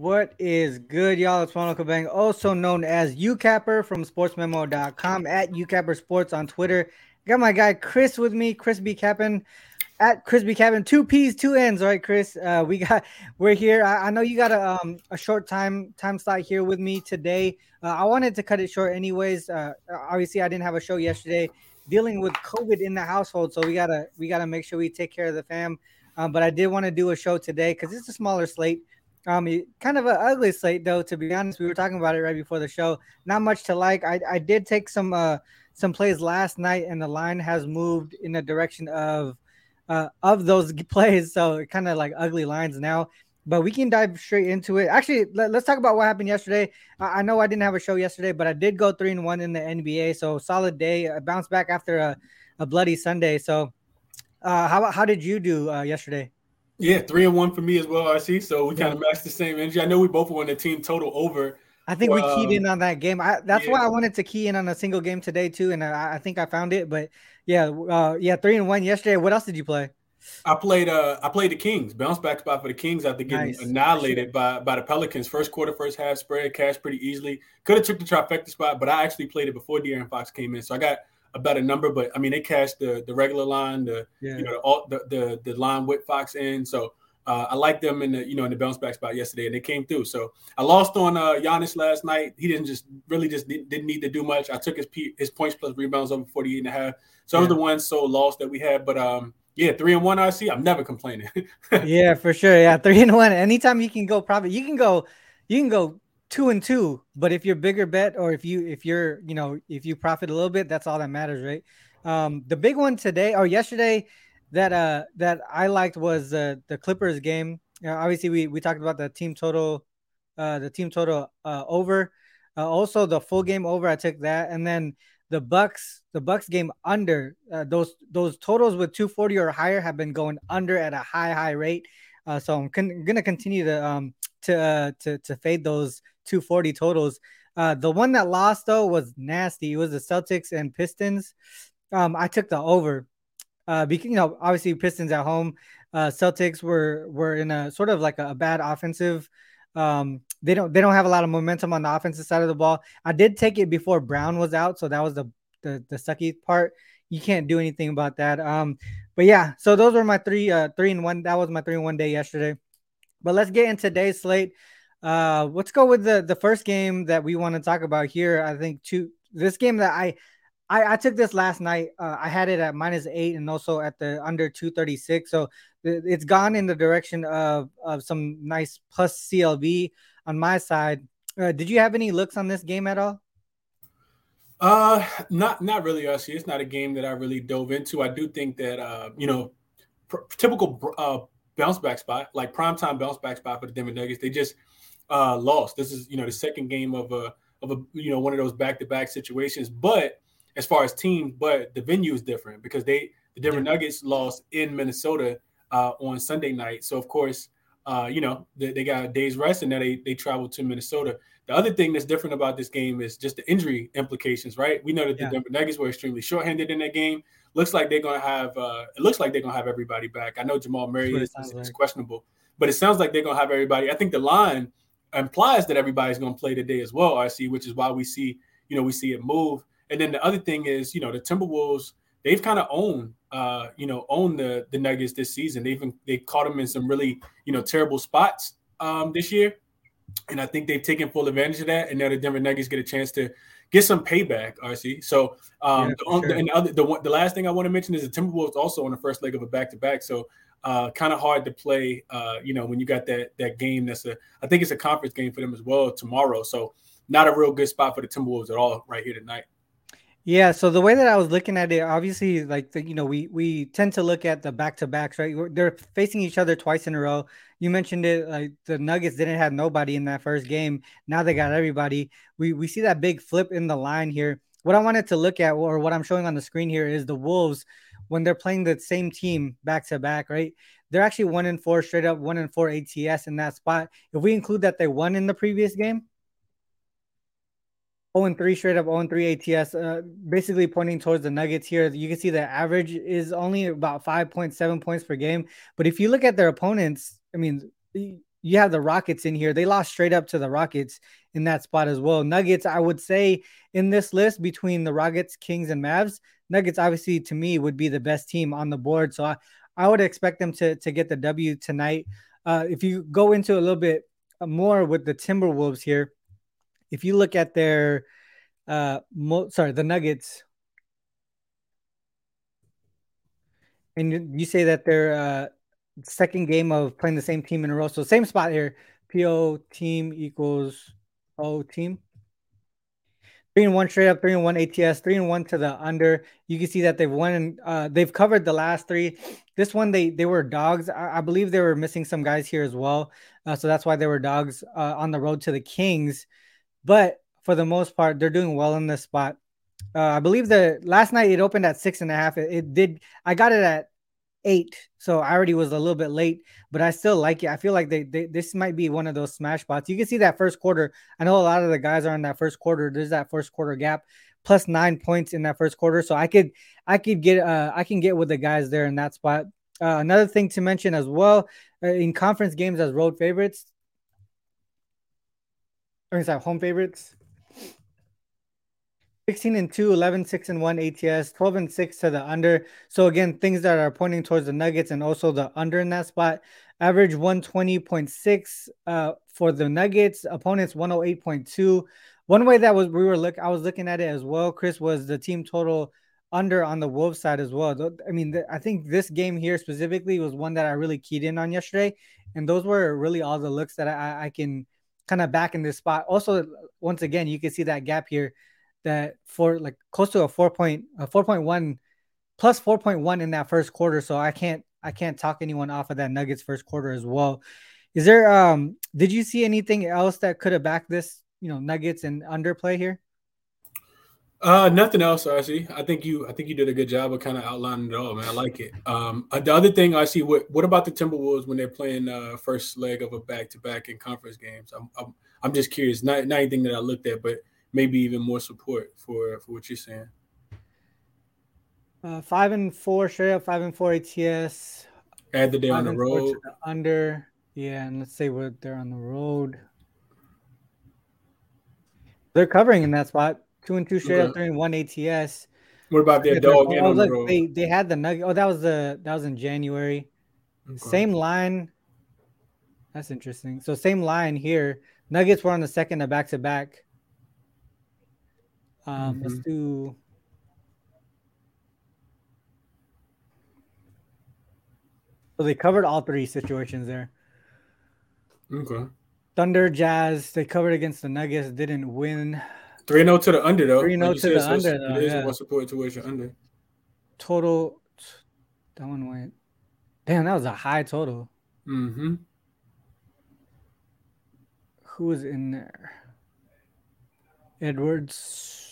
What is good, y'all? It's Ronald Cabang, also known as Youcapper from sportsmemo.com at Youcapper Sports on Twitter. Got my guy Chris with me, Chris B. Cappin at Chris B. Cappin. Two P's, two N's, right, Chris? Uh, we got we're here. I, I, know you got a um a short time time slot here with me today. Uh, I wanted to cut it short, anyways. Uh, obviously, I didn't have a show yesterday, dealing with COVID in the household, so we gotta we gotta make sure we take care of the fam. Um, but I did want to do a show today because it's a smaller slate. Um, kind of an ugly slate though. To be honest, we were talking about it right before the show. Not much to like. I, I did take some uh some plays last night, and the line has moved in the direction of uh of those plays. So kind of like ugly lines now. But we can dive straight into it. Actually, let, us talk about what happened yesterday. I, I, know I didn't have a show yesterday, but I did go three and one in the NBA. So solid day. I bounced back after a, a bloody Sunday. So uh, how how did you do uh, yesterday? Yeah, three and one for me as well, RC. So we yeah. kind of matched the same energy. I know we both won the team total over. I think we keyed in um, on that game. I, that's yeah. why I wanted to key in on a single game today too, and I, I think I found it. But yeah, uh, yeah, three and one yesterday. What else did you play? I played uh I played the Kings, bounce back spot for the Kings after getting nice. annihilated by by the Pelicans. First quarter, first half spread, cash pretty easily. Could have took the trifecta spot, but I actually played it before De'Aaron Fox came in. So I got a better number, but I mean they cashed the the regular line, the yeah. you know the, the the line with Fox in. So uh, I like them in the you know in the bounce back spot yesterday, and they came through. So I lost on uh, Giannis last night. He didn't just really just didn't need to do much. I took his his points plus rebounds over 48 and a half. So yeah. those are the ones so lost that we had. But um yeah, three and one I see. I'm never complaining. yeah, for sure. Yeah, three and one. Anytime you can go, probably you can go, you can go two and two. But if you're bigger bet, or if you if you're you know if you profit a little bit, that's all that matters, right? Um, the big one today or yesterday that uh that I liked was uh, the Clippers game. Uh, obviously, we we talked about the team total, uh, the team total uh, over. Uh, also, the full game over. I took that, and then the Bucks, the Bucks game under. Uh, those those totals with 240 or higher have been going under at a high high rate. Uh, so I'm con- gonna continue to um to uh, to to fade those 240 totals. Uh, the one that lost though was nasty. It was the Celtics and Pistons. Um, I took the over. Uh, because you know, obviously Pistons at home. Uh, Celtics were were in a sort of like a, a bad offensive. Um, they don't they don't have a lot of momentum on the offensive side of the ball. I did take it before Brown was out, so that was the the, the sucky part. You can't do anything about that. Um, but yeah, so those were my three uh three and one. That was my three and one day yesterday. But let's get into today's slate. Uh, let's go with the the first game that we want to talk about here. I think two this game that I I, I took this last night. Uh, I had it at minus eight and also at the under 236. So it's gone in the direction of, of some nice plus CLV on my side. Uh, did you have any looks on this game at all? Uh, not not really. Actually, it's not a game that I really dove into. I do think that uh, you know, pr- typical uh bounce back spot, like prime time bounce back spot for the Denver Nuggets. They just uh lost. This is you know the second game of a of a you know one of those back to back situations, but as far as teams, but the venue is different because they the Denver yeah. Nuggets lost in Minnesota uh, on Sunday night. So of course, uh, you know they, they, got a day's rest and then they they traveled to Minnesota. The other thing that's different about this game is just the injury implications, right? We know that the yeah. Denver Nuggets were extremely shorthanded in that game. Looks like they're gonna have uh, it looks like they're gonna have everybody back. I know Jamal Murray is, is, like. questionable, but it sounds like they're gonna have everybody. I think the line implies that everybody's gonna play today as well. I see, which is why we see you know we see it move. And then the other thing is, you know, the Timberwolves, they've kind of owned, uh, you know, owned the the Nuggets this season. They've they caught them in some really, you know, terrible spots um, this year, and I think they've taken full advantage of that. And now the Denver Nuggets get a chance to get some payback. RC. So, um, yeah, the, sure. and the other the the last thing I want to mention is the Timberwolves also on the first leg of a back to back. So. Uh, kind of hard to play, uh, you know, when you got that that game. That's a, I think it's a conference game for them as well tomorrow. So, not a real good spot for the Timberwolves at all right here tonight. Yeah, so the way that I was looking at it, obviously, like the, you know, we we tend to look at the back to backs, right? They're facing each other twice in a row. You mentioned it, like the Nuggets didn't have nobody in that first game. Now they got everybody. We we see that big flip in the line here. What I wanted to look at, or what I'm showing on the screen here, is the Wolves when they're playing the same team back to back, right? They're actually one in four straight up, one in four ATS in that spot. If we include that they won in the previous game, 0 and 3 straight up 0 and 3 ATS, uh, basically pointing towards the Nuggets here. You can see the average is only about 5.7 points per game. But if you look at their opponents, I mean, you have the Rockets in here. They lost straight up to the Rockets in that spot as well. Nuggets, I would say in this list between the Rockets, Kings, and Mavs, Nuggets obviously to me would be the best team on the board. So I, I would expect them to to get the W tonight. Uh, if you go into a little bit more with the Timberwolves here, if you look at their uh mo- sorry, the Nuggets and you say that their uh second game of playing the same team in a row. So same spot here. PO team equals O team. Three and one straight up, three and one ATS, three and one to the under. You can see that they've won. And uh, they've covered the last three. This one they they were dogs. I, I believe they were missing some guys here as well, uh, so that's why they were dogs uh, on the road to the Kings. But for the most part, they're doing well in this spot. Uh, I believe the last night it opened at six and a half. It, it did. I got it at eight, so I already was a little bit late, but I still like it. I feel like they, they this might be one of those smash spots. You can see that first quarter. I know a lot of the guys are in that first quarter. There's that first quarter gap plus nine points in that first quarter, so I could I could get uh I can get with the guys there in that spot. Uh, another thing to mention as well uh, in conference games as road favorites, or sorry, home favorites. 16 and 2, 11, 6 and 1 ATS, 12 and 6 to the under. So again, things that are pointing towards the Nuggets and also the under in that spot. Average 120.6 uh, for the Nuggets, opponents 108.2. One way that was we were look I was looking at it as well, Chris, was the team total under on the Wolves side as well. I mean, I think this game here specifically was one that I really keyed in on yesterday, and those were really all the looks that I, I can kind of back in this spot. Also, once again, you can see that gap here that for like close to a four point a four point one plus four point one in that first quarter. So I can't I can't talk anyone off of that Nuggets first quarter as well. Is there um did you see anything else that could have backed this, you know, Nuggets and underplay here? Uh, nothing else, RC. I think you, I think you did a good job of kind of outlining it all, man. I like it. Um, uh, the other thing I see, what, what about the Timberwolves when they're playing uh first leg of a back to back in conference games? I'm, I'm, I'm just curious. Not, not anything that I looked at, but maybe even more support for for what you're saying. Uh, five and four straight up, five and four ATS. Add the day on the road. The under, yeah, and let's say what they're on the road. They're covering in that spot. Two and two straight okay. up, three and one ATS. What about their dog oh, on look, the road? They, they had the nugget. Oh, that was the that was in January. Okay. Same line. That's interesting. So same line here. Nuggets were on the second of back to back. Um, mm-hmm. Let's do. So they covered all three situations there. Okay. Thunder, Jazz, they covered against the Nuggets, didn't win. 3 0 to the under, though. 3 0 to the so under, though. It is yeah. one support towards your under. Total. That one went. Damn, that was a high total. Mm hmm. Who was in there? Edwards.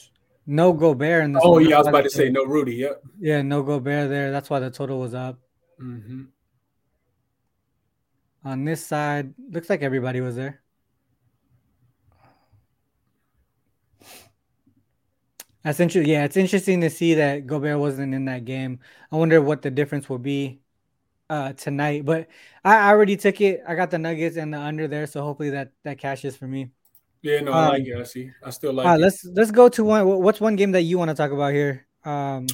No Gobert in this. Oh yeah, I was about to say no Rudy. Yep. Yeah, no Gobert there. That's why the total was up. Mm-hmm. On this side, looks like everybody was there. That's interesting. Yeah, it's interesting to see that Gobert wasn't in that game. I wonder what the difference will be uh, tonight. But I, I already took it. I got the Nuggets and the under there, so hopefully that that cashes for me. Yeah, no, I um, like it. I see. I still like uh, it. Let's let's go to one. What's one game that you want to talk about here? Um,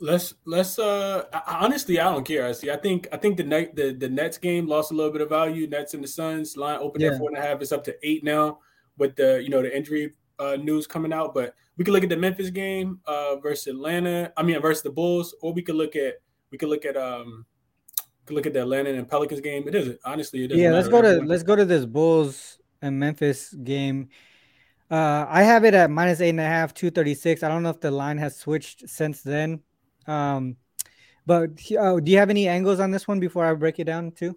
let's let's. Uh, honestly, I don't care. I see. I think I think the net the the Nets game lost a little bit of value. Nets and the Suns line opened yeah. at four and a half. It's up to eight now with the you know the injury uh, news coming out. But we could look at the Memphis game uh, versus Atlanta. I mean versus the Bulls, or we could look at we could look at um could look at the Atlanta and Pelicans game. It isn't honestly. It doesn't yeah, let's go to let's go to this Bulls and Memphis game. Uh, I have it at minus eight and a half, two thirty six. I don't know if the line has switched since then. Um, but uh, do you have any angles on this one before I break it down too?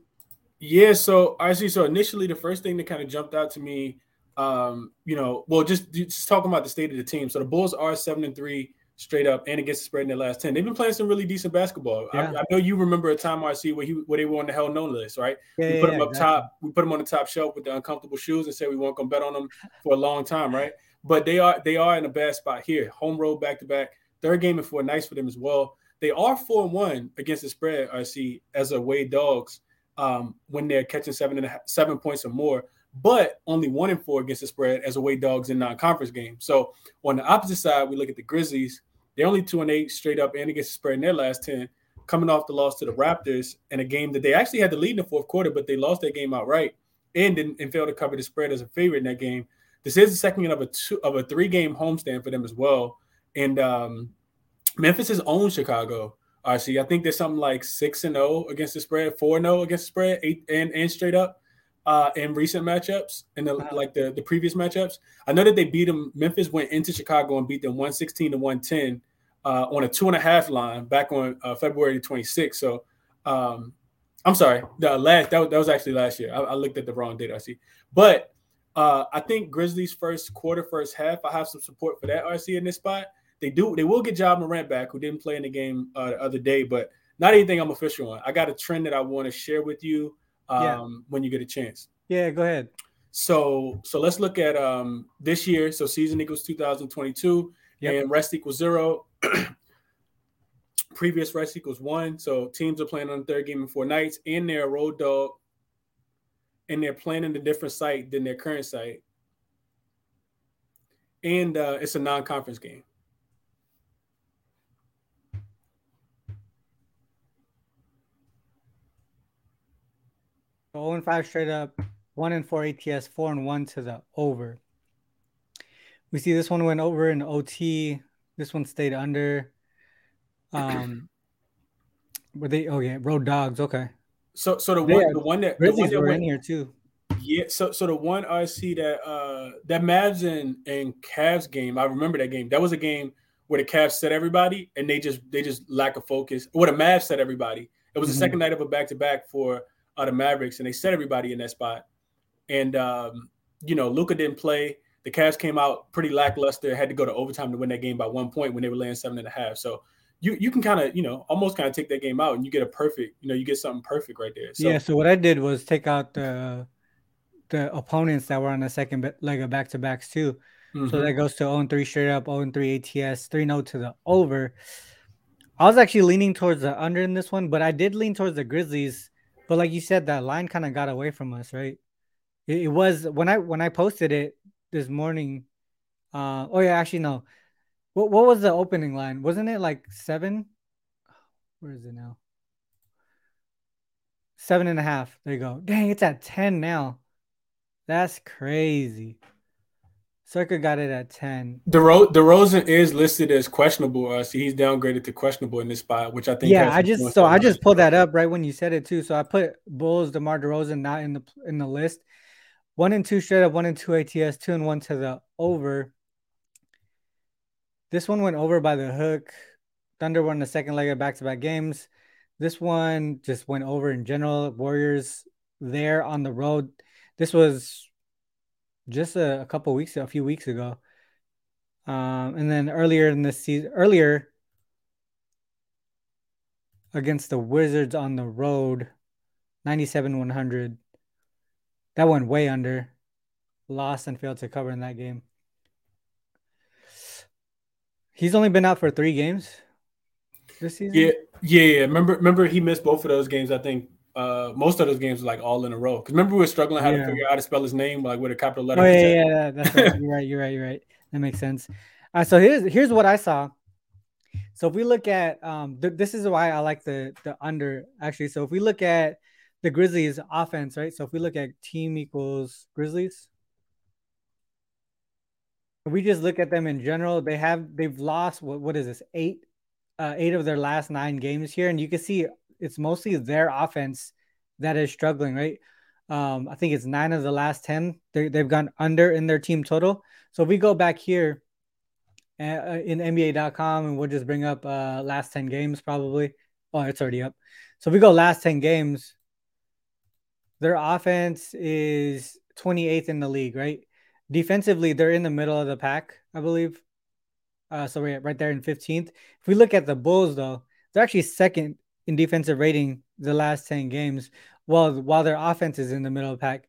Yeah, so I see. So initially, the first thing that kind of jumped out to me, um, you know, well, just just talking about the state of the team. So the Bulls are seven and three straight up and against the spread in their last 10. They've been playing some really decent basketball. Yeah. I, I, know you remember a time I see where he where they were on the hell no list, right? Yeah, we put yeah, them up exactly. top, we put them on the top shelf with the uncomfortable shoes and said we weren't gonna bet on them for a long time, right? But they are they are in a bad spot here. Home road back to back. Third game and four, nice for them as well. They are four and one against the spread, I see, as away dogs. um, when they're catching seven and a half, seven points or more, but only one and four against the spread as away dogs in non-conference games. So on the opposite side, we look at the Grizzlies. They're only two and eight straight up and against the spread in their last ten, coming off the loss to the Raptors in a game that they actually had the lead in the fourth quarter, but they lost that game outright and didn't and failed to cover the spread as a favorite in that game. This is the second of a two of a three game homestand for them as well. And um, Memphis has owned Chicago. RC, I think there's something like six and zero oh against the spread, four and zero oh against the spread, eight and, and straight up uh, in recent matchups and the like the, the previous matchups. I know that they beat them. Memphis went into Chicago and beat them 116 to 110 uh, on a two and a half line back on uh, February 26th. So um, I'm sorry, the last that was, that was actually last year. I, I looked at the wrong date, I see. But uh, I think Grizzlies first quarter, first half. I have some support for that RC in this spot. They do. They will get Ja Morant back, who didn't play in the game uh, the other day, but not anything I'm official on. I got a trend that I want to share with you um, yeah. when you get a chance. Yeah, go ahead. So, so let's look at um, this year. So season equals 2022, yep. and rest equals zero. Previous rest equals one. So teams are playing on the third game in four nights, and they're a road dog, and they're playing in a different site than their current site, and uh, it's a non-conference game. 0 and 5 straight up, 1 and 4 ATS, 4 and 1 to the over. We see this one went over in OT. This one stayed under. Um, were they? Oh yeah, road dogs. Okay. So, so the one, yeah, the one that Grizzlies the one that were went, in here too. Yeah. So, so the one I see that uh that Mavs and and Cavs game, I remember that game. That was a game where the Cavs set everybody, and they just they just lack of focus. What the Mavs set everybody. It was mm-hmm. the second night of a back to back for uh, the Mavericks, and they set everybody in that spot. And um, you know, Luka didn't play. The Cavs came out pretty lackluster. Had to go to overtime to win that game by one point when they were laying seven and a half. So you you can kind of you know almost kind of take that game out, and you get a perfect. You know, you get something perfect right there. So, yeah. So what I did was take out the the opponents that were on the second leg of back to backs too. Mm-hmm. So that goes to 0 3 straight up, 0 3 ATS, 3 0 to the over. I was actually leaning towards the under in this one, but I did lean towards the Grizzlies but like you said, that line kind of got away from us, right? It, it, was when I when I posted it this morning. Uh, oh yeah, actually no. What what was the opening line? Wasn't it like seven? Where is it now? Seven and a half. There you go. Dang, it's at ten now. That's crazy. Circa got it at 10. DeRo- DeRozan is listed as questionable. Uh, so he's downgraded to questionable in this spot, which I think. Yeah, I just so I just pulled that up right when you said it too. So I put Bulls, DeMar DeRozan not in the in the list. One and two straight up, one and two ATS, two and one to the over. This one went over by the hook. Thunder won the second leg of back to back games. This one just went over in general. Warriors there on the road. This was just a, a couple weeks, a few weeks ago. Um, and then earlier in this season, earlier against the Wizards on the road, 97 100. That went way under. Lost and failed to cover in that game. He's only been out for three games this season. Yeah, yeah, yeah. Remember, remember he missed both of those games. I think uh, most of those games were like all in a row. Because remember we were struggling how yeah. to figure out how to spell his name, like with a capital letter. Oh yeah, yeah, that's right. you're right. You're right. You're right. That makes sense. Uh, so here's here's what I saw. So if we look at um, th- this is why I like the the under actually. So if we look at the Grizzlies offense, right? So if we look at team equals Grizzlies, if we just look at them in general, they have they've lost what what is this eight uh, eight of their last nine games here, and you can see it's mostly their offense that is struggling, right? Um, I think it's nine of the last 10. they have gone under in their team total. So we go back here uh, uh in NBA.com and we'll just bring up uh, last 10 games probably. Oh, it's already up. So we go last 10 games, their offense is 28th in the league, right? Defensively, they're in the middle of the pack, I believe. Uh, so we're right there in 15th. If we look at the Bulls, though, they're actually second in defensive rating the last 10 games, while while their offense is in the middle of the pack,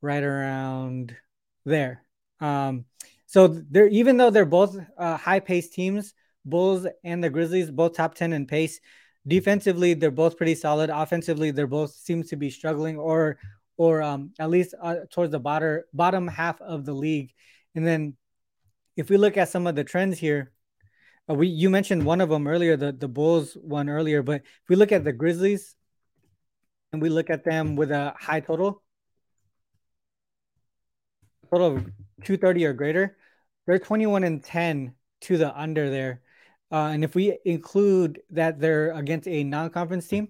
right around there. Um, so they're even though they're both uh, high paced teams, Bulls and the Grizzlies, both top 10 in pace, defensively they're both pretty solid. Offensively, they're both seems to be struggling or or um, at least uh, towards the bottom bottom half of the league. And then if we look at some of the trends here, we you mentioned one of them earlier, the the Bulls one earlier, but if we look at the Grizzlies and we look at them with a high total, total of 230 or greater, they're 21 and 10 to the under there. Uh, and if we include that they're against a non-conference team,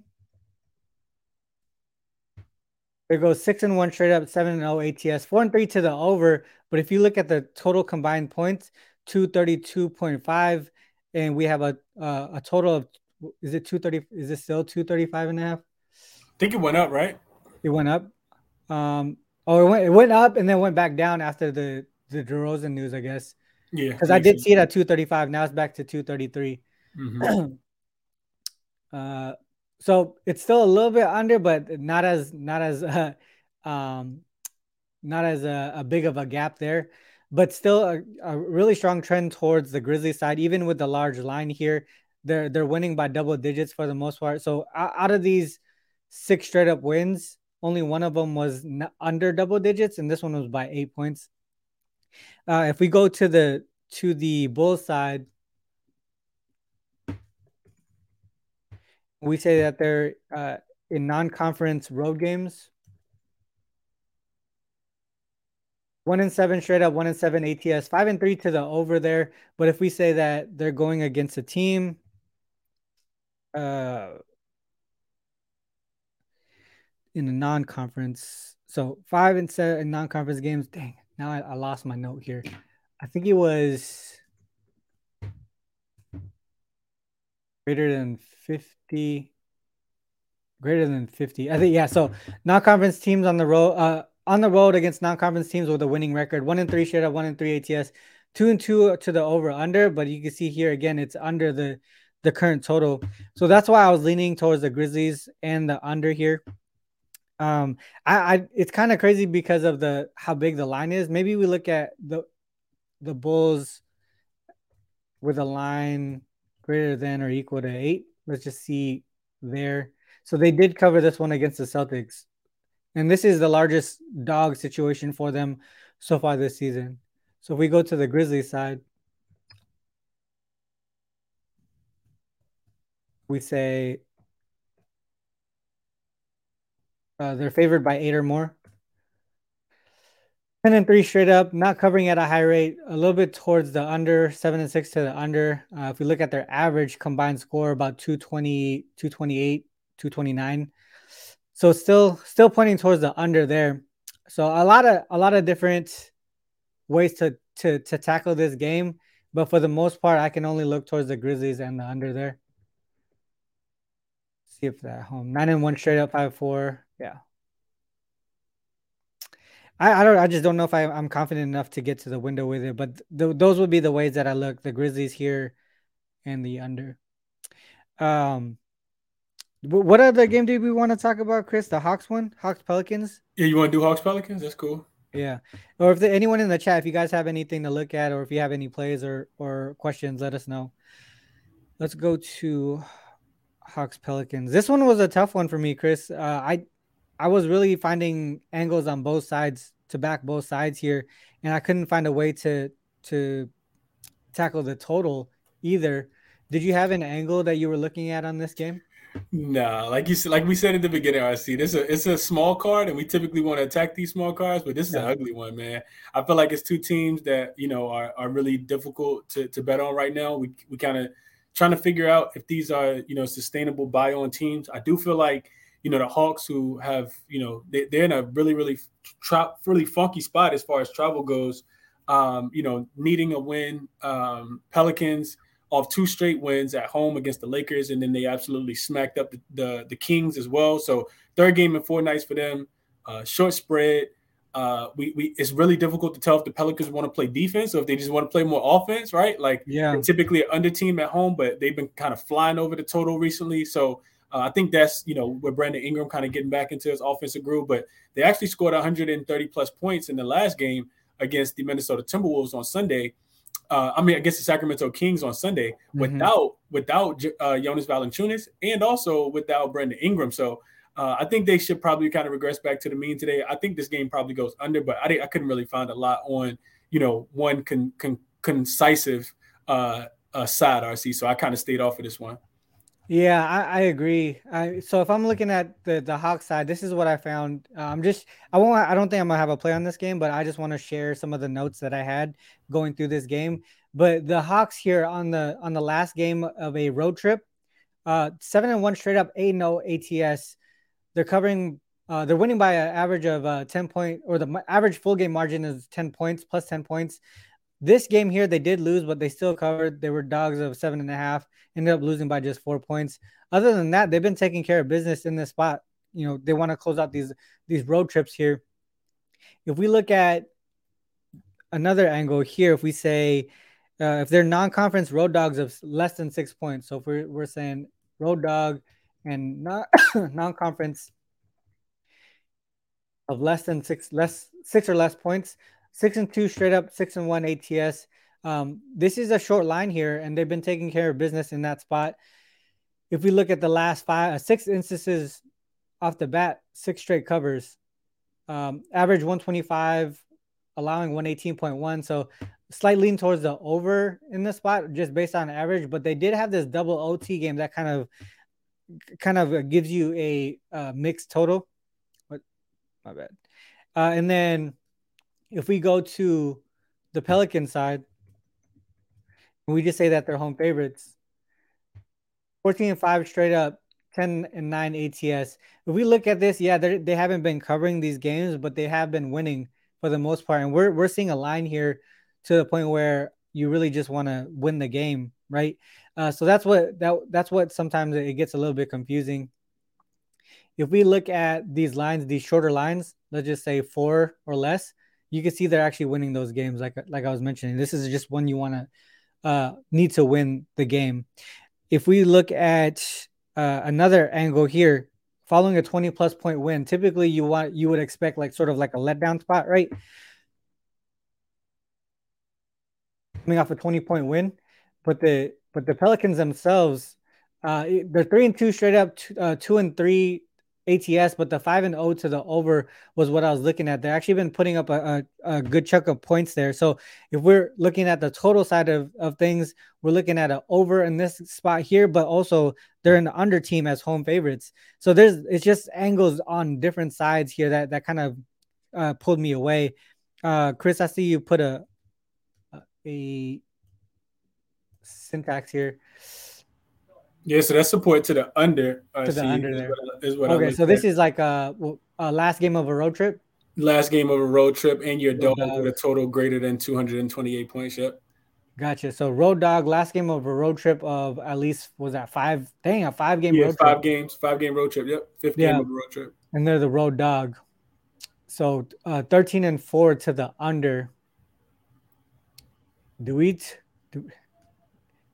there goes six and one straight up, seven and zero ATS, four and three to the over. But if you look at the total combined points, two thirty two point five, and we have a uh, a total of is it two thirty? Is it still two thirty five and a half? I think it went up, right? It went up. Um, oh, it went it went up and then went back down after the the DeRozan news, I guess. Yeah, because I did see it at two thirty five. Now it's back to two thirty three. Mm-hmm. uh, so it's still a little bit under, but not as not as uh, um, not as a, a, big of a gap there. But still a, a, really strong trend towards the Grizzly side, even with the large line here. They're they're winning by double digits for the most part. So out of these six straight up wins, only one of them was under double digits, and this one was by eight points. Uh, if we go to the to the bull side, we say that they're uh, in non-conference road games. One and seven straight up, one and seven ATS, five and three to the over there. But if we say that they're going against a team, uh, in a non-conference, so five and seven non-conference games. Dang, now I, I lost my note here. I think it was greater than 50 greater than 50 i think yeah so non-conference teams on the road uh on the road against non-conference teams with a winning record one and three straight one and three ats two and two to the over under but you can see here again it's under the the current total so that's why i was leaning towards the grizzlies and the under here um i i it's kind of crazy because of the how big the line is maybe we look at the the bulls with a line greater than or equal to eight let's just see there. So they did cover this one against the Celtics. And this is the largest dog situation for them so far this season. So if we go to the Grizzlies side, we say uh, they're favored by eight or more. 10 and 3 straight up, not covering at a high rate, a little bit towards the under, 7 and 6 to the under. Uh, if we look at their average combined score, about 220, 228, 229. So still still pointing towards the under there. So a lot of a lot of different ways to to to tackle this game, but for the most part, I can only look towards the Grizzlies and the under there. See if that home nine and one straight up five four. Yeah. I, I don't. I just don't know if I, I'm confident enough to get to the window with it. But th- those would be the ways that I look: the Grizzlies here, and the under. Um, what other game do we want to talk about, Chris? The Hawks one, Hawks Pelicans. Yeah, you want to do Hawks Pelicans? That's cool. Yeah, or if the, anyone in the chat, if you guys have anything to look at, or if you have any plays or or questions, let us know. Let's go to Hawks Pelicans. This one was a tough one for me, Chris. Uh, I I was really finding angles on both sides to back both sides here, and I couldn't find a way to to tackle the total either. Did you have an angle that you were looking at on this game? No, like you said, like we said at the beginning, I see this. A, it's a small card, and we typically want to attack these small cards, but this is yeah. an ugly one, man. I feel like it's two teams that you know are, are really difficult to, to bet on right now. We we kind of trying to figure out if these are you know sustainable buy on teams. I do feel like you know the Hawks who have you know they, are in a really really tra- really funky spot as far as travel goes. Um, you know, needing a win. Um, Pelicans off two straight wins at home against the Lakers, and then they absolutely smacked up the, the, the Kings as well. So third game in four nights for them. Uh, short spread. Uh, we, we it's really difficult to tell if the Pelicans want to play defense or if they just want to play more offense, right? Like yeah, typically an under team at home, but they've been kind of flying over the total recently. So uh, I think that's you know where Brandon Ingram kind of getting back into his offensive groove, but they actually scored 130 plus points in the last game against the Minnesota Timberwolves on Sunday. Uh, I mean, against the Sacramento Kings on Sunday mm-hmm. without without uh, Jonas Valanciunas and also without Brandon Ingram. So uh, I think they should probably kind of regress back to the mean today. I think this game probably goes under, but I I couldn't really find a lot on you know one con, con, concisive uh, uh, side RC. So I kind of stayed off of this one. Yeah, I, I agree. I, so if I'm looking at the the Hawk side, this is what I found. Uh, I'm just I won't I don't think I'm gonna have a play on this game, but I just want to share some of the notes that I had going through this game. But the Hawks here on the on the last game of a road trip, uh, seven and one straight up, eight no ATS. They're covering. Uh, they're winning by an average of uh, 10 point or the average full game margin is 10 points plus 10 points this game here, they did lose, but they still covered. They were dogs of seven and a half, ended up losing by just four points. Other than that, they've been taking care of business in this spot. You know, they want to close out these these road trips here. If we look at another angle here, if we say uh, if they're non-conference road dogs of less than six points, so if we're, we're saying road dog and not non-conference of less than six less six or less points, six and two straight up, six and one ATS. Um, this is a short line here, and they've been taking care of business in that spot. If we look at the last five, uh, six instances off the bat, six straight covers, um, average 125, allowing 118.1. So slight lean towards the over in the spot, just based on average. But they did have this double OT game that kind of kind of gives you a uh, mixed total. What? My bad. Uh, and then if we go to the Pelican side, we just say that they're home favorites. 14 and 5 straight up, 10 and 9 ATS. If we look at this, yeah, they haven't been covering these games, but they have been winning for the most part. And we're, we're seeing a line here to the point where you really just want to win the game, right? Uh, so that's what that that's what sometimes it gets a little bit confusing. If we look at these lines, these shorter lines, let's just say four or less, you can see they're actually winning those games. Like like I was mentioning, this is just one you want to uh, need to win the game. If we look at uh, another angle here, following a 20 plus point win, typically you want you would expect like sort of like a letdown spot, right? Coming off a 20 point win, but the but the Pelicans themselves, uh, they're three and two straight up, two, uh, two and three ATS, but the five and O to the over was what I was looking at. They're actually been putting up a, a, a, good chunk of points there. So if we're looking at the total side of, of things, we're looking at an over in this spot here, but also they're an under team as home favorites. So there's it's just angles on different sides here that that kind of uh, pulled me away. Uh, Chris, I see you put a a syntax here. Yeah, so that's support to the under. Uh, to the under there. Is what, okay, so this is like a, a, last game of a road trip. Last game of a road trip, and your dog with a total greater than 228 points. Yep. Gotcha. So road dog, last game of a road trip of at least was that five? Dang, a five game yeah, road five trip. games, five game road trip. Yep, fifth yeah. game of a road trip. And they're the road dog. So uh, 13 and four to the under. Do we? Do,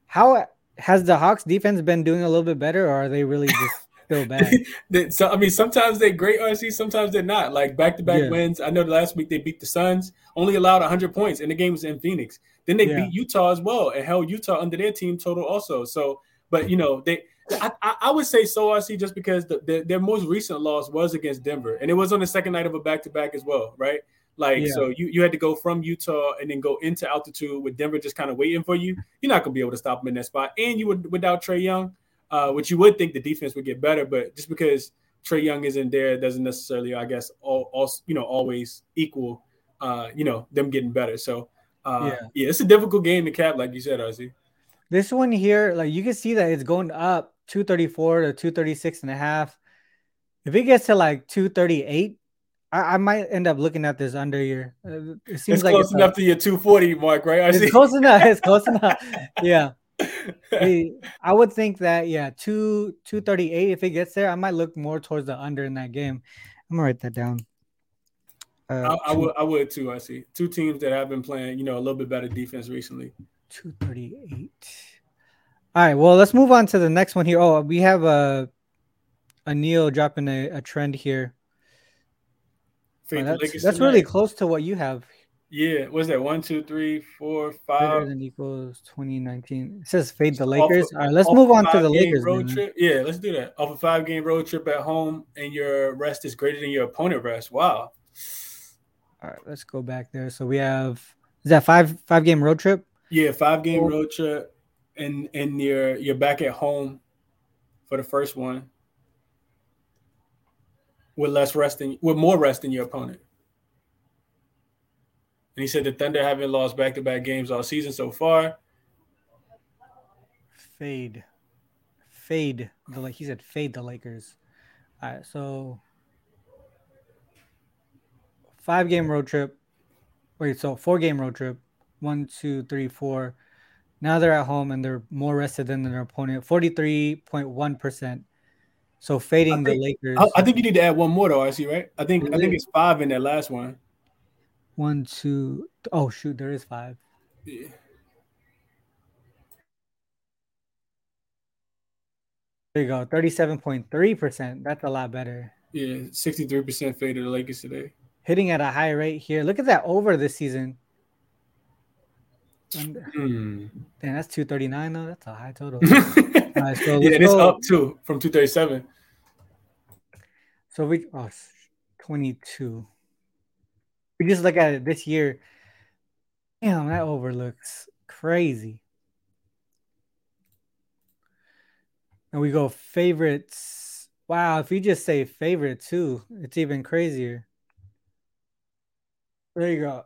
how has the Hawks defense been doing a little bit better, or are they really just still bad? so I mean, sometimes they're great RC, sometimes they're not. Like back to back wins. I know the last week they beat the Suns, only allowed 100 points, and the game was in Phoenix. Then they yeah. beat Utah as well, and held Utah under their team total also. So, but you know they. I, I would say so, RC, just because the, the, their most recent loss was against Denver, and it was on the second night of a back to back as well, right? Like yeah. so, you you had to go from Utah and then go into altitude with Denver just kind of waiting for you. You're not gonna be able to stop them in that spot, and you would without Trae Young, uh, which you would think the defense would get better, but just because Trae Young isn't there doesn't necessarily, I guess, all, all you know always equal, uh, you know, them getting better. So uh, yeah. yeah, it's a difficult game to cap, like you said, RC. This one here, like you can see that it's going up 234 to 236 and a half. If it gets to like 238, I, I, might end up looking at this under your. Uh, it seems it's like close it's enough to your 240 mark, right? I it's see. close enough. It's close enough. Yeah. I would think that yeah, two two thirty eight. If it gets there, I might look more towards the under in that game. I'm gonna write that down. Uh, I, I, would I would too. I see two teams that have been playing, you know, a little bit better defense recently. Two thirty eight. All right. Well, let's move on to the next one here. Oh, we have a a Neil dropping a, a trend here. Oh, that's, that's really close to what you have. Yeah, what's that? One, two, three, four, five. Greater than equals 2019. It says fade the Lakers. Of, All right, let's move on to the Lakers. Road trip. Yeah, let's do that. Off a five game road trip at home, and your rest is greater than your opponent rest. Wow. All right, let's go back there. So we have is that five five game road trip? Yeah, five game road trip, and and you're you're back at home for the first one with less resting, with more rest than your opponent. And he said the Thunder haven't lost back to back games all season so far. Fade. Fade the like he said fade the Lakers. All right, so five game road trip. Wait, so four game road trip. One, two, three, four. Now they're at home and they're more rested than their opponent. Forty three point one percent. So fading think, the Lakers. I, I, think you need to add one more though. I see, right? I think I think it's five in that last one. One, two. Oh shoot, there is five. Yeah. There you go. Thirty-seven point three percent. That's a lot better. Yeah, sixty-three percent faded the Lakers today. Hitting at a high rate here. Look at that over this season. And, mm. Damn, that's two thirty-nine though. That's a high total. right, so yeah, it's up too from two thirty-seven. So we oh, 22 we just look at it this year. Damn, that overlooks crazy. And we go favorites. Wow, if you just say favorite too, it's even crazier. There you go.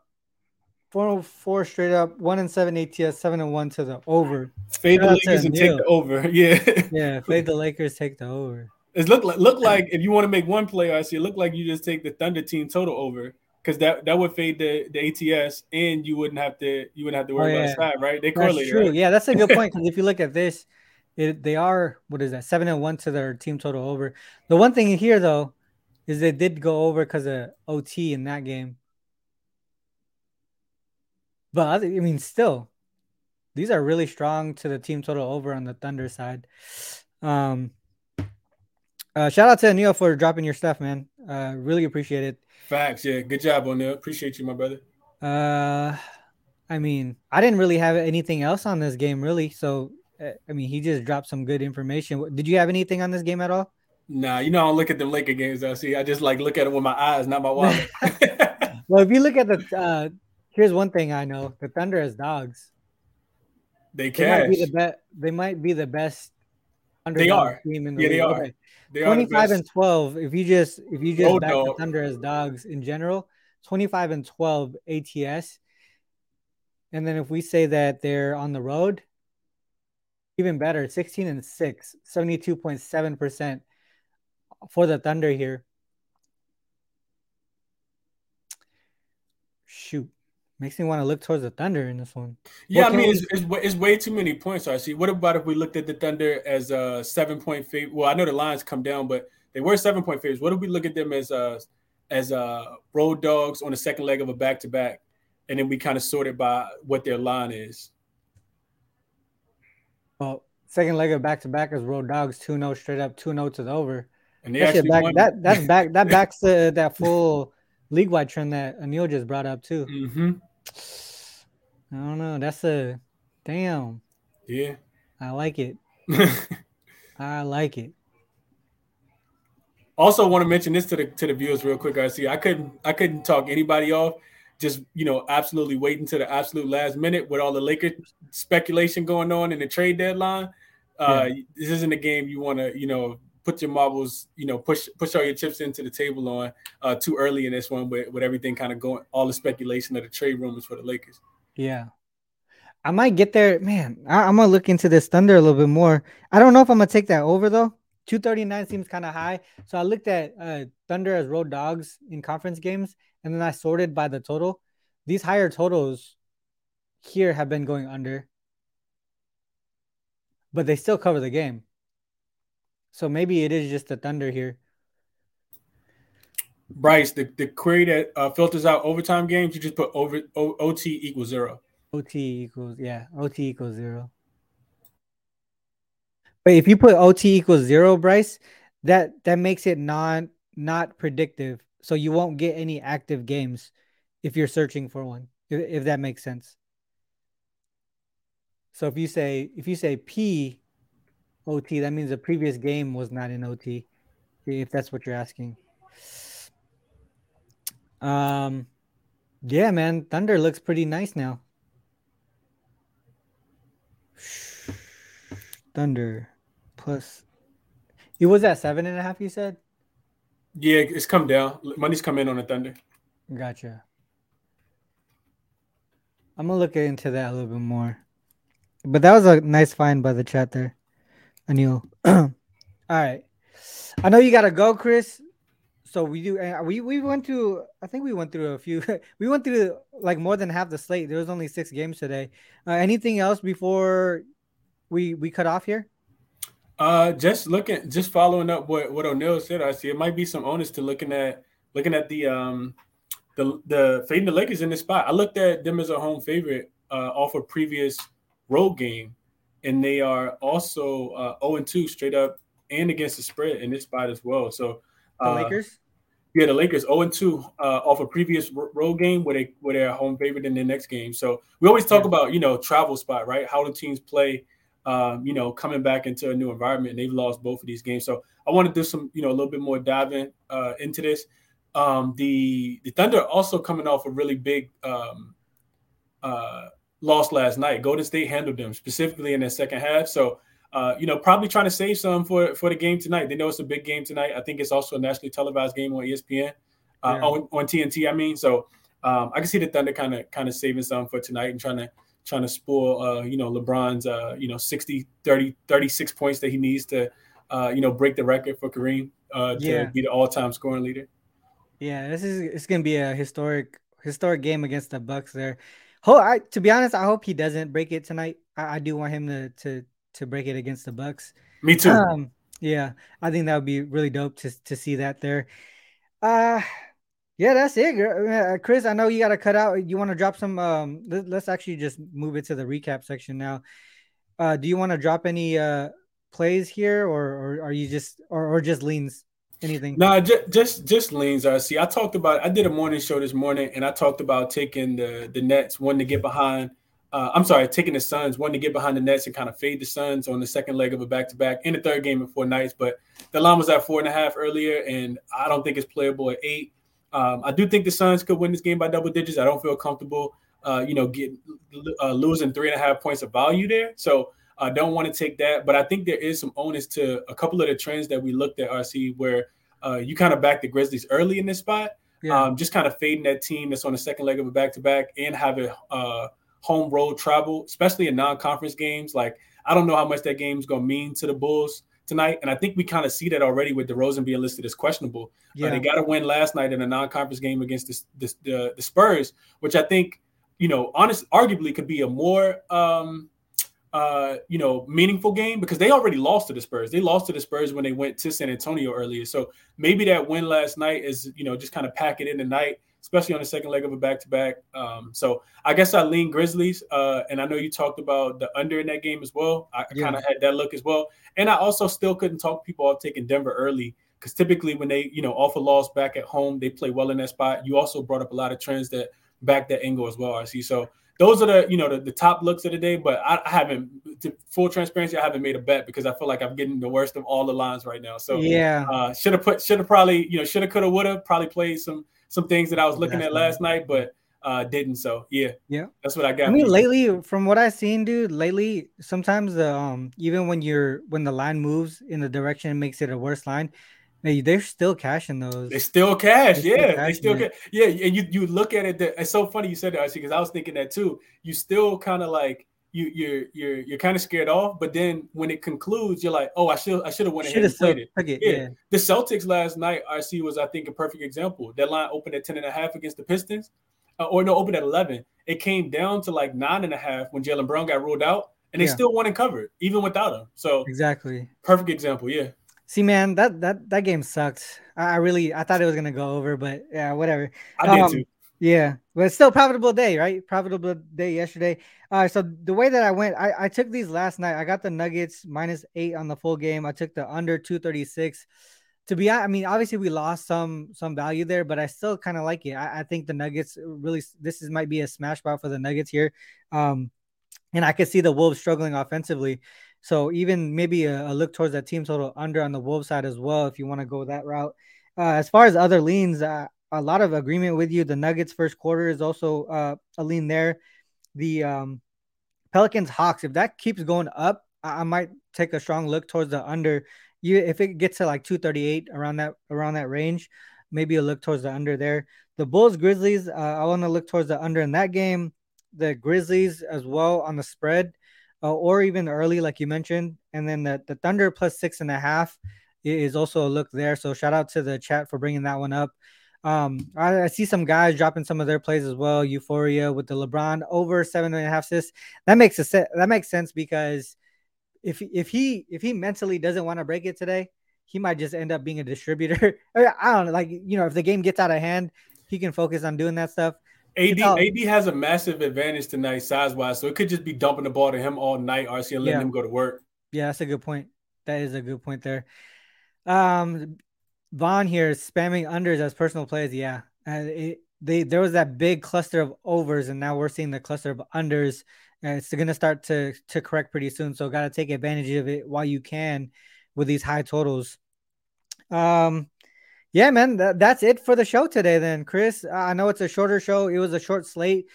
Four, four straight up, one and seven ATS, seven and one to the over. Fade the Lakers and take the over. Yeah. yeah, fade the Lakers, take the over. It look like look like if you want to make one play, I see it look like you just take the Thunder team total over because that that would fade the the ATS, and you wouldn't have to you wouldn't have to worry oh, yeah. about side, right? They correlate. That's true. Right? Yeah, that's a good point. Because if you look at this, it, they are what is that seven and one to their team total over. The one thing here though is they did go over because of OT in that game. But I mean, still, these are really strong to the team total over on the Thunder side. Um, uh, shout out to Neil for dropping your stuff, man. Uh, really appreciate it. Facts, yeah. Good job on that. Appreciate you, my brother. Uh, I mean, I didn't really have anything else on this game, really. So, uh, I mean, he just dropped some good information. Did you have anything on this game at all? Nah, you know, I don't look at the Laker games. I see. I just like look at it with my eyes, not my wallet. well, if you look at the, uh, here's one thing I know: the Thunder as dogs. They cash. They might be the best. They might be the best. They are. Team in the yeah, league. they are. Okay. They 25 and 12. If you just if you just back the Thunder as dogs in general, 25 and 12 ATS. And then if we say that they're on the road, even better, 16 and 6, 72.7% for the Thunder here. Shoot. Makes me want to look towards the Thunder in this one. Yeah, I mean, we... it's, it's, it's, way too many points. I see. What about if we looked at the Thunder as a seven point favorite? Well, I know the lines come down, but they were seven point favorites. What if we look at them as uh as uh road dogs on the second leg of a back to back, and then we kind of sort it by what their line is? Well, second leg of back to back is road dogs, two 0 straight up, two 0 to the over. And they that actually back, that that's back that backs that full league wide trend that Anil just brought up too. Mm-hmm. I don't know. That's a damn. Yeah. I like it. I like it. Also, want to mention this to the to the viewers real quick. I see. I couldn't I couldn't talk anybody off. Just you know, absolutely waiting to the absolute last minute with all the Lakers speculation going on in the trade deadline. Uh, yeah. This isn't a game you want to you know put your marbles, you know, push push all your chips into the table on uh, too early in this one with, with everything kind of going all the speculation of the trade rumors for the Lakers. Yeah. I might get there, man. I, am gonna look into this Thunder a little bit more. I don't know if I'm gonna take that over though. 239 seems kind of high. So I looked at uh, Thunder as road dogs in conference games, and then I sorted by the total. These higher totals here have been going under, but they still cover the game. So maybe it is just the Thunder here. Bryce, the, the query that uh, filters out overtime games, you just put over o, OT equals zero. OT equals yeah, OT equals zero. But if you put OT equals zero, Bryce, that that makes it non not predictive. So you won't get any active games if you're searching for one. if, if that makes sense. So if you say if you say P OT, that means the previous game was not in OT. If that's what you're asking. Um, yeah, man, Thunder looks pretty nice now. Thunder plus. It was at seven and a half. You said. Yeah, it's come down. Money's come in on the Thunder. Gotcha. I'm gonna look into that a little bit more. But that was a nice find by the chat there, Anil. All right. I know you gotta go, Chris. So we do. We we went through. I think we went through a few. we went through like more than half the slate. There was only six games today. Uh, anything else before we we cut off here? Uh, just looking, just following up what what O'Neill said. I see it might be some onus to looking at looking at the um the the fading the Lakers in this spot. I looked at them as a home favorite uh, off a previous road game, and they are also uh, 0 and 2 straight up and against the spread in this spot as well. So the uh, Lakers. Yeah, the Lakers 0 and 2 uh, off a previous road game where they where they're home favorite in their next game. So we always talk yeah. about you know travel spot, right? How the teams play, um, you know, coming back into a new environment. And they've lost both of these games. So I want to do some you know a little bit more diving uh, into this. Um, the the Thunder also coming off a really big um, uh, lost last night. Golden State handled them specifically in the second half. So, uh, you know, probably trying to save some for for the game tonight. They know it's a big game tonight. I think it's also a nationally televised game on ESPN, uh, yeah. on, on TNT. I mean, so um, I can see the Thunder kind of kind of saving some for tonight and trying to trying to spoil, uh, you know, LeBron's, uh, you know, 60, 30, 36 points that he needs to, uh, you know, break the record for Kareem uh, to yeah. be the all-time scoring leader. Yeah, this is it's gonna be a historic historic game against the Bucks there. Oh, I to be honest, I hope he doesn't break it tonight. I, I do want him to to to break it against the Bucks. Me too. Um, yeah, I think that would be really dope to to see that there. Uh yeah, that's it, uh, Chris. I know you got to cut out. You want to drop some? Um, let, us actually just move it to the recap section now. Uh, do you want to drop any uh plays here, or or are you just or or just leans? Anything? Nah, just just just leans. RC. I talked about. I did a morning show this morning, and I talked about taking the the Nets one to get behind. Uh, I'm sorry, taking the Suns one to get behind the Nets and kind of fade the Suns on the second leg of a back to back in the third game in four nights. But the line was at four and a half earlier, and I don't think it's playable at eight. Um, I do think the Suns could win this game by double digits. I don't feel comfortable, uh, you know, get uh, losing three and a half points of value there. So I don't want to take that, but I think there is some onus to a couple of the trends that we looked at RC where uh, you kind of back the Grizzlies early in this spot. Yeah. Um, just kind of fading that team that's on the second leg of a back to back and having uh, home road travel, especially in non conference games. Like, I don't know how much that game's going to mean to the Bulls tonight. And I think we kind of see that already with DeRozan being listed as questionable. Yeah. Uh, they got to win last night in a non conference game against the, the, the, the Spurs, which I think, you know, honest, arguably could be a more. Um, uh, you know, meaningful game because they already lost to the Spurs. They lost to the Spurs when they went to San Antonio earlier. So maybe that win last night is, you know, just kind of pack it in tonight, especially on the second leg of a back to back. Um so I guess I lean Grizzlies. Uh, and I know you talked about the under in that game as well. I, yeah. kind of had that look as well. And I also still couldn't talk people off taking Denver early because typically when they, you know, off a loss back at home, they play well in that spot. You also brought up a lot of trends that back that angle as well. I see. So those are the you know the, the top looks of the day. But I, I haven't, to full transparency, I haven't made a bet because I feel like I'm getting the worst of all the lines right now. So yeah, uh, should have put, should have probably you know should have, could have, would have probably played some some things that I was looking at last night, but uh didn't. So yeah, yeah, that's what I got. I mean, lately, from what I've seen, dude, lately sometimes the um even when you're when the line moves in the direction, it makes it a worse line. Hey, they're still cashing those. They still cash, they're yeah. Still they still cash. Yeah, and you you look at it. That, it's so funny you said that because I was thinking that too. You still kind of like you you're you're you're kind of scared off, but then when it concludes, you're like, oh, I should I should have went ahead and played it. it. Yeah. yeah. The Celtics last night, RC was I think a perfect example. That line opened at 10 and a half against the Pistons, uh, or no, opened at 11. It came down to like nine and a half when Jaylen Brown got ruled out, and they yeah. still won and covered even without him. So exactly perfect example. Yeah. See, man, that that that game sucked. I, really I thought it was gonna go over, but yeah, whatever. I um, did too. Yeah, but it's still profitable day, right? Profitable day yesterday. All right, so the way that I went, I, I took these last night. I got the Nuggets minus eight on the full game. I took the under two thirty six. to be I mean, obviously we lost some some value there, but I still kind of like it. I, I, think the Nuggets really this is might be a smash spot for the Nuggets here. Um, and I could see the Wolves struggling offensively. So even maybe a, a look towards that team total under on the Wolves side as well, if you want to go that route. Uh, as far as other leans, uh, a lot of agreement with you. The Nuggets first quarter is also uh, a lean there. The um, Pelicans Hawks, if that keeps going up, I, I might take a strong look towards the under. You if it gets to like 238 around that around that range, maybe a look towards the under there. The Bulls Grizzlies, uh, I want to look towards the under in that game. The Grizzlies as well on the spread, uh, or even early, like you mentioned. And then the, the Thunder plus six and a half is also a look there. So shout out to the chat for bringing that one up. Um, I, I, see some guys dropping some of their plays as well. Euphoria with the LeBron over seven and a half assists. That makes a se- that makes sense because if if he if he mentally doesn't want to break it today, he might just end up being a distributor. I don't know, like you know, if the game gets out of hand, he can focus on doing that stuff. AD AD has a massive advantage tonight size wise, so it could just be dumping the ball to him all night, RC, and letting yeah. him go to work. Yeah, that's a good point. That is a good point there. Um, Vaughn here spamming unders as personal plays. Yeah, uh, it, they there was that big cluster of overs, and now we're seeing the cluster of unders. And it's going to start to to correct pretty soon. So got to take advantage of it while you can with these high totals. Um, yeah, man, that, that's it for the show today. Then, Chris, I know it's a shorter show. It was a short slate.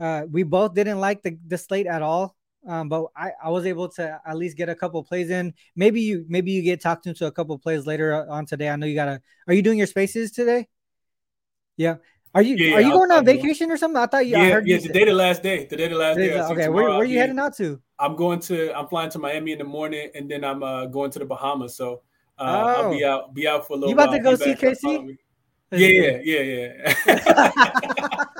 Uh, we both didn't like the, the slate at all. Um, but I, I was able to at least get a couple plays in. Maybe you maybe you get talked into a couple plays later on today. I know you gotta. Are you doing your spaces today? Yeah. Are you yeah, are you going on vacation or something? I thought you. Yeah, heard yeah. Today the last day. Today the last day. Okay, where, where are you heading out to? I'm going to. I'm flying to Miami in the morning, and then I'm uh, going to the Bahamas. So uh, oh. I'll be out. Be out for a little. You about while. to go see KC? Yeah, yeah, yeah, yeah.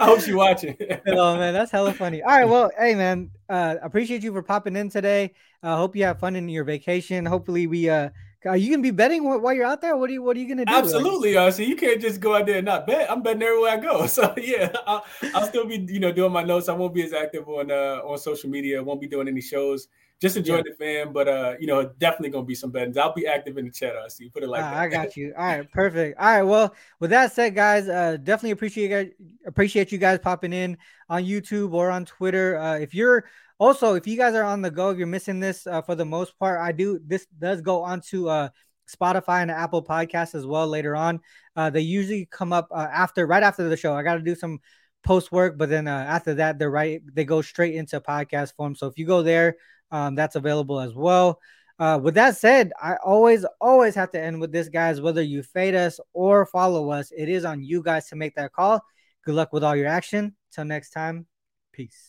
I hope she's watching. oh man, that's hella funny. All right, well, hey man, uh, appreciate you for popping in today. I uh, hope you have fun in your vacation. Hopefully, we uh, are you gonna be betting while you're out there? What are you What are you gonna do? Absolutely, uh, so you can't just go out there and not bet. I'm betting everywhere I go. So yeah, I'll, I'll still be you know doing my notes. I won't be as active on uh on social media. I won't be doing any shows just enjoy yeah. the fan, but uh, you know, definitely gonna be some bettings. I'll be active in the chat. I see. You put it like that. I got you. All right, perfect. All right. Well, with that said, guys, uh, definitely appreciate you guys appreciate you guys popping in on YouTube or on Twitter. Uh, if you're also if you guys are on the go, if you're missing this uh, for the most part, I do. This does go onto uh Spotify and Apple Podcasts as well later on. Uh, they usually come up uh, after right after the show. I got to do some post work, but then uh, after that, they're right. They go straight into podcast form. So if you go there, um, that's available as well. Uh, with that said, I always, always have to end with this, guys. Whether you fade us or follow us, it is on you guys to make that call. Good luck with all your action. Till next time, peace.